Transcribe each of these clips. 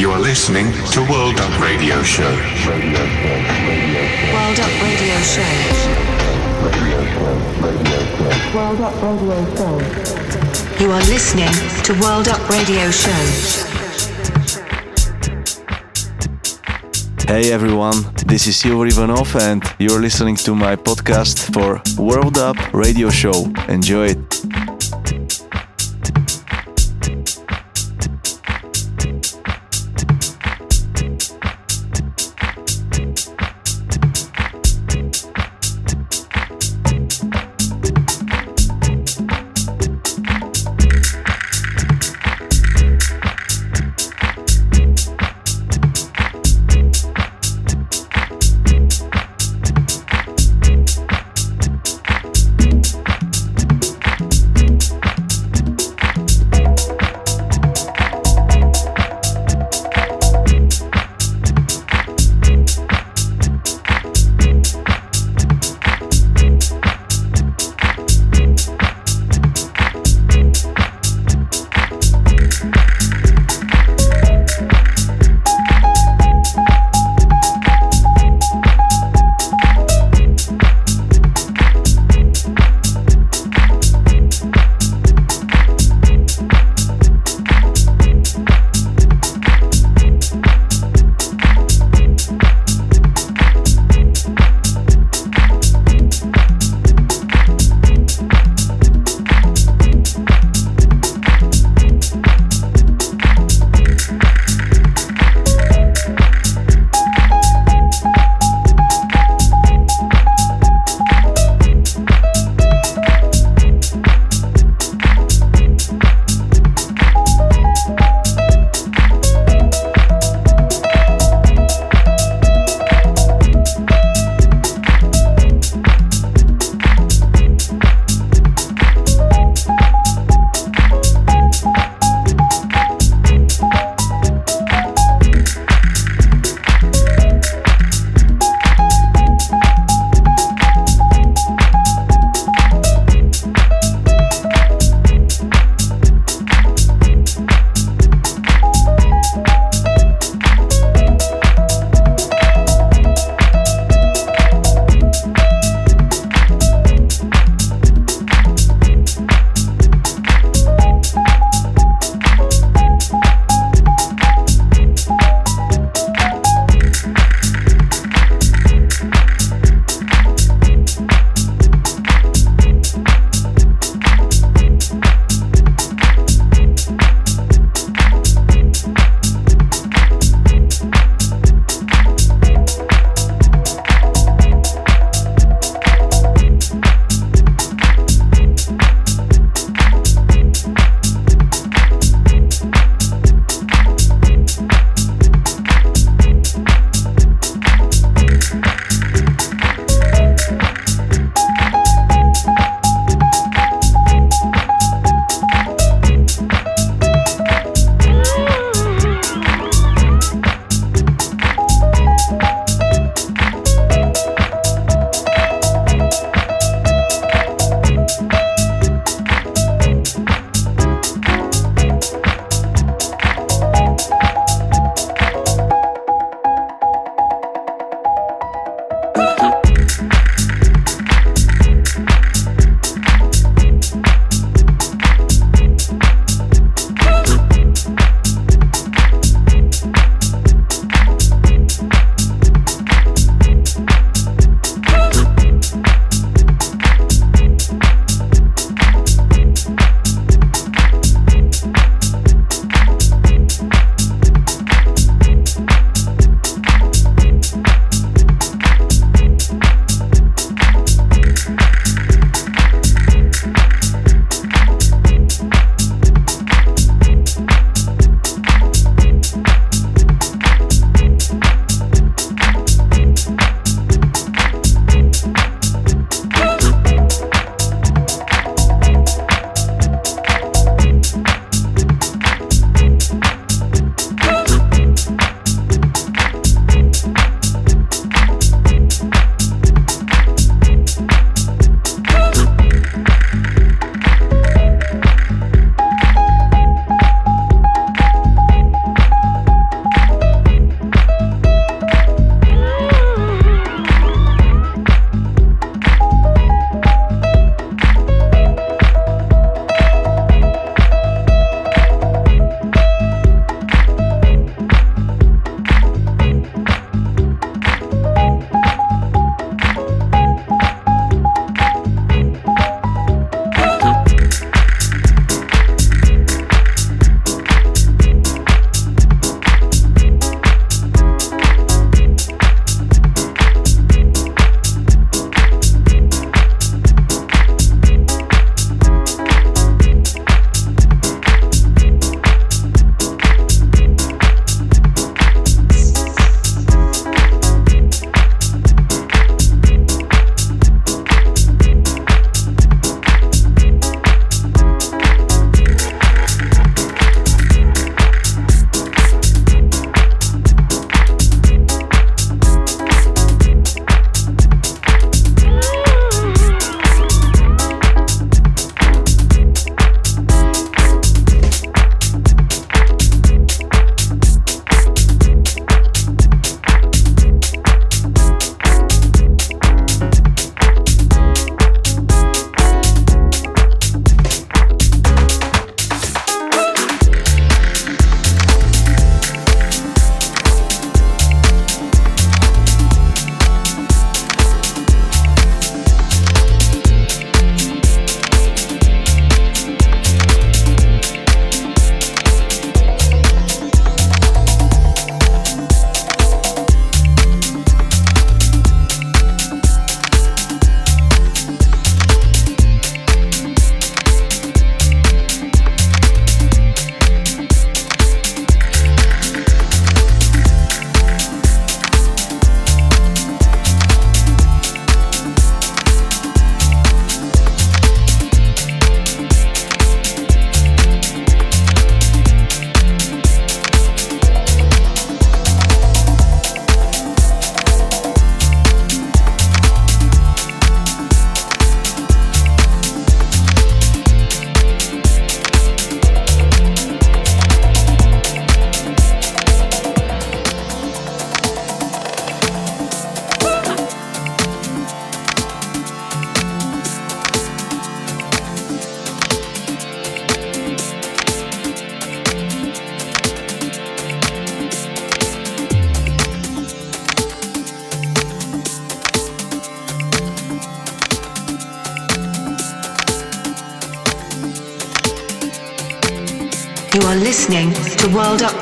You are listening to World Up Radio Show. World Up Radio Show. World Up Radio Show. You are listening to World Up Radio Show. Hey everyone, this is Silver Ivanov and you're listening to my podcast for World Up Radio Show. Enjoy it.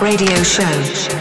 Radio Show.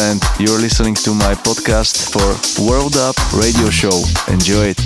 And you're listening to my podcast for World Up Radio Show. Enjoy it.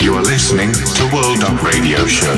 You are listening to World Up Radio Show.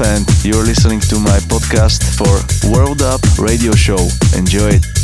and you're listening to my podcast for World Up Radio Show. Enjoy it.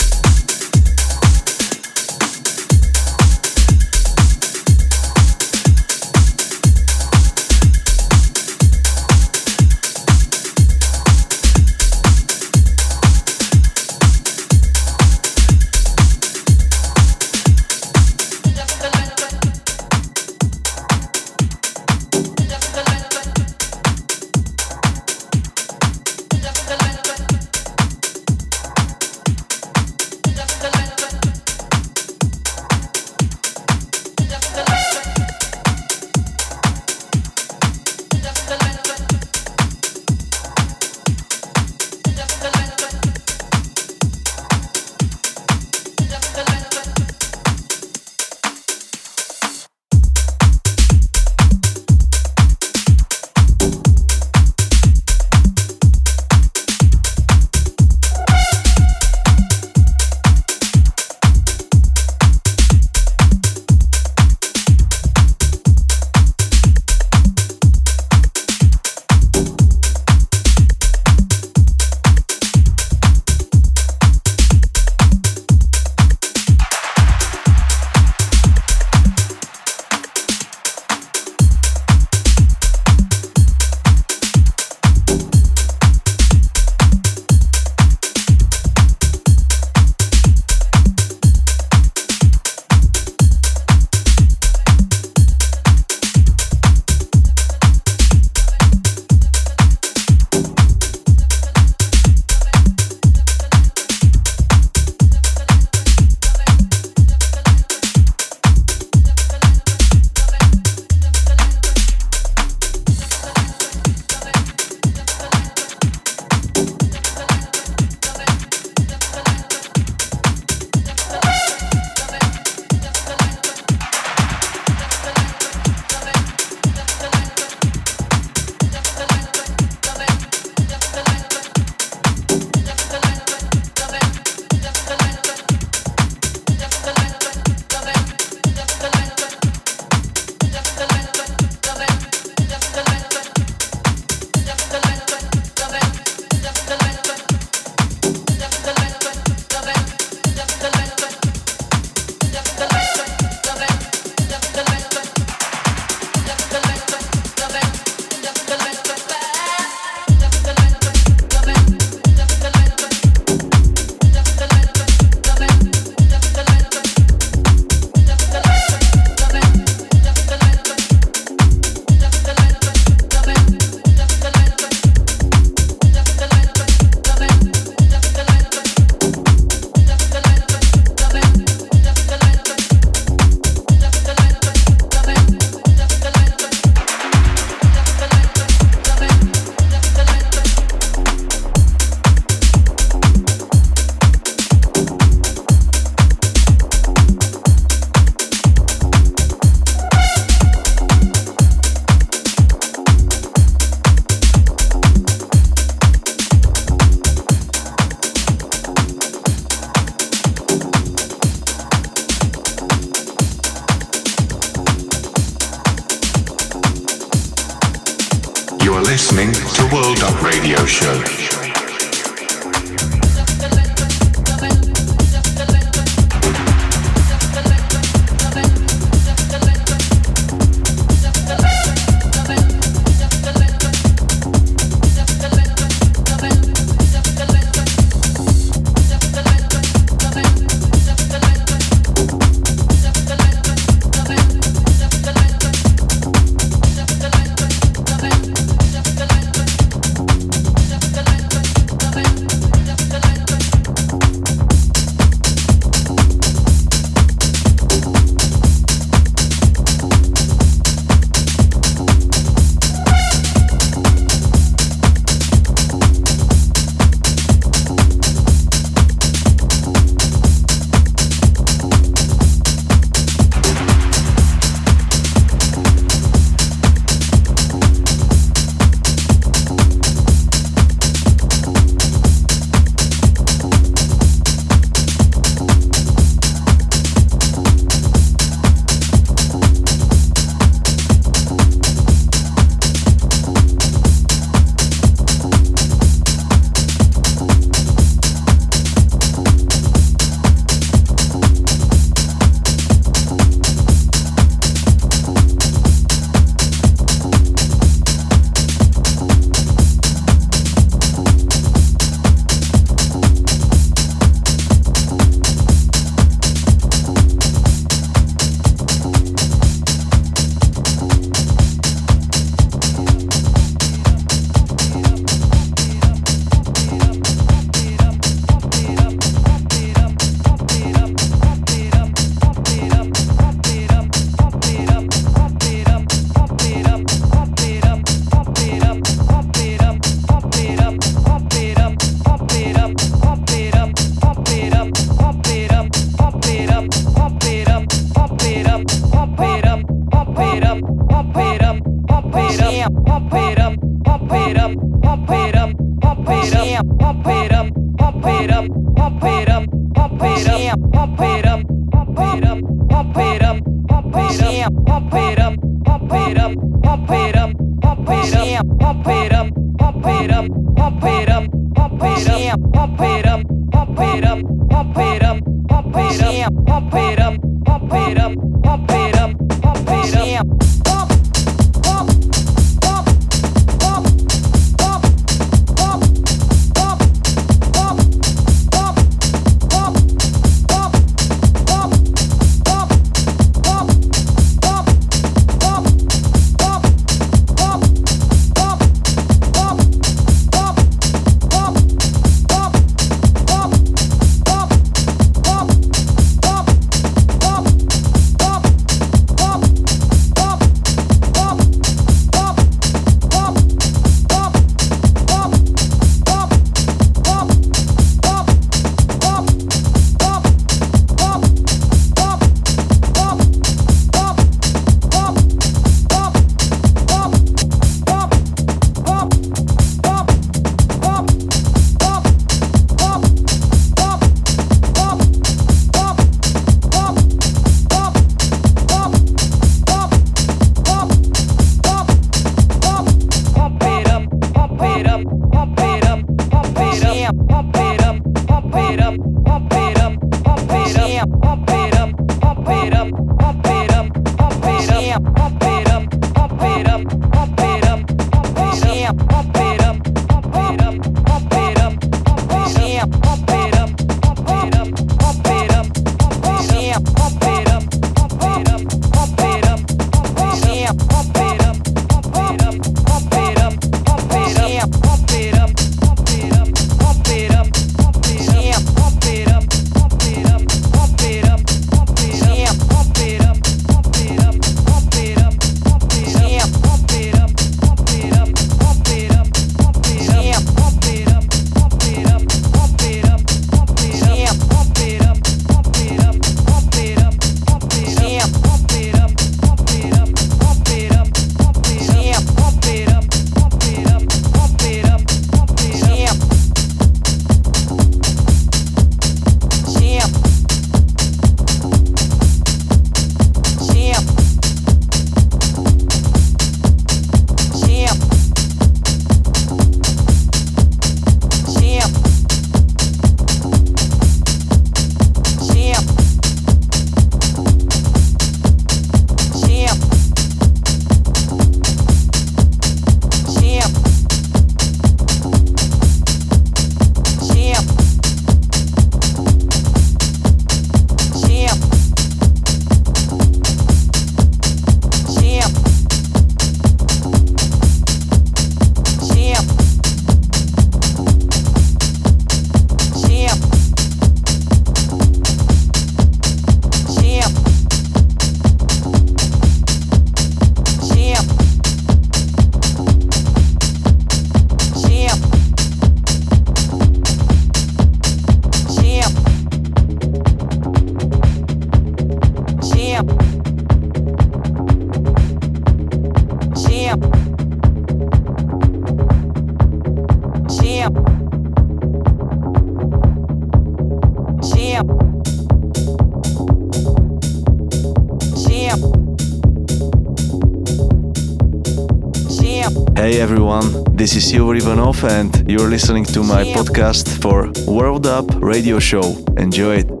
This is Silver Ivanov and you're listening to my podcast for World Up Radio Show. Enjoy it.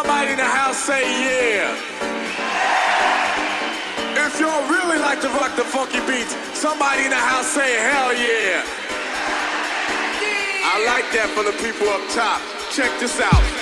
Somebody in the house say yeah. If y'all really like to rock the funky beats, somebody in the house say hell yeah. I like that for the people up top. Check this out.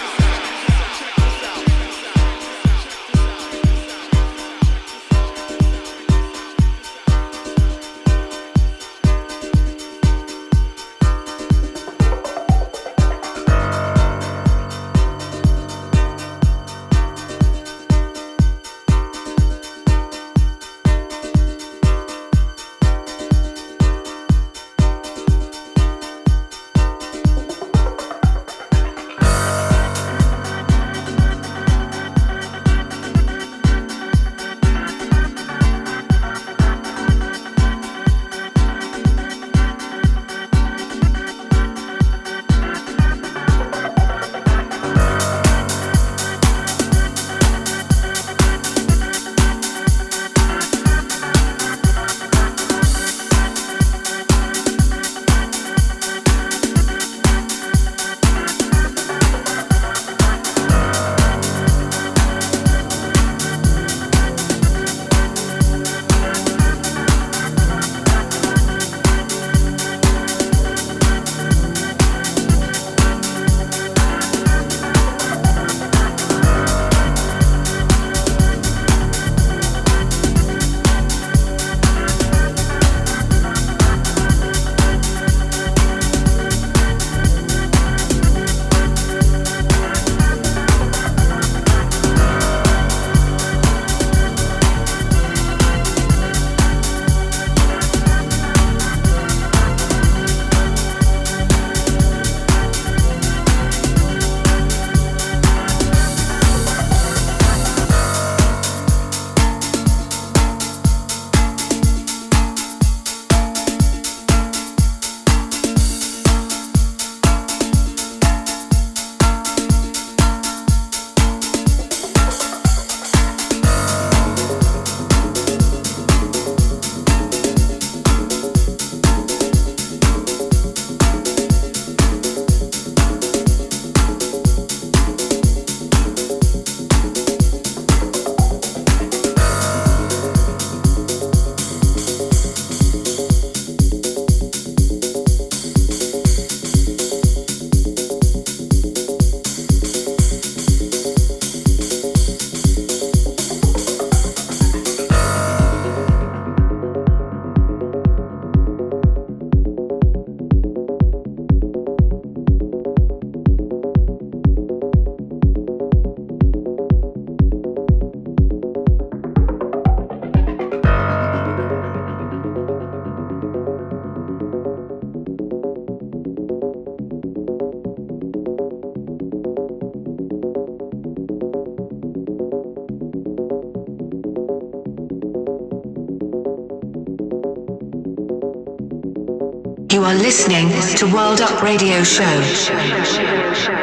Are listening to World Up Radio Show.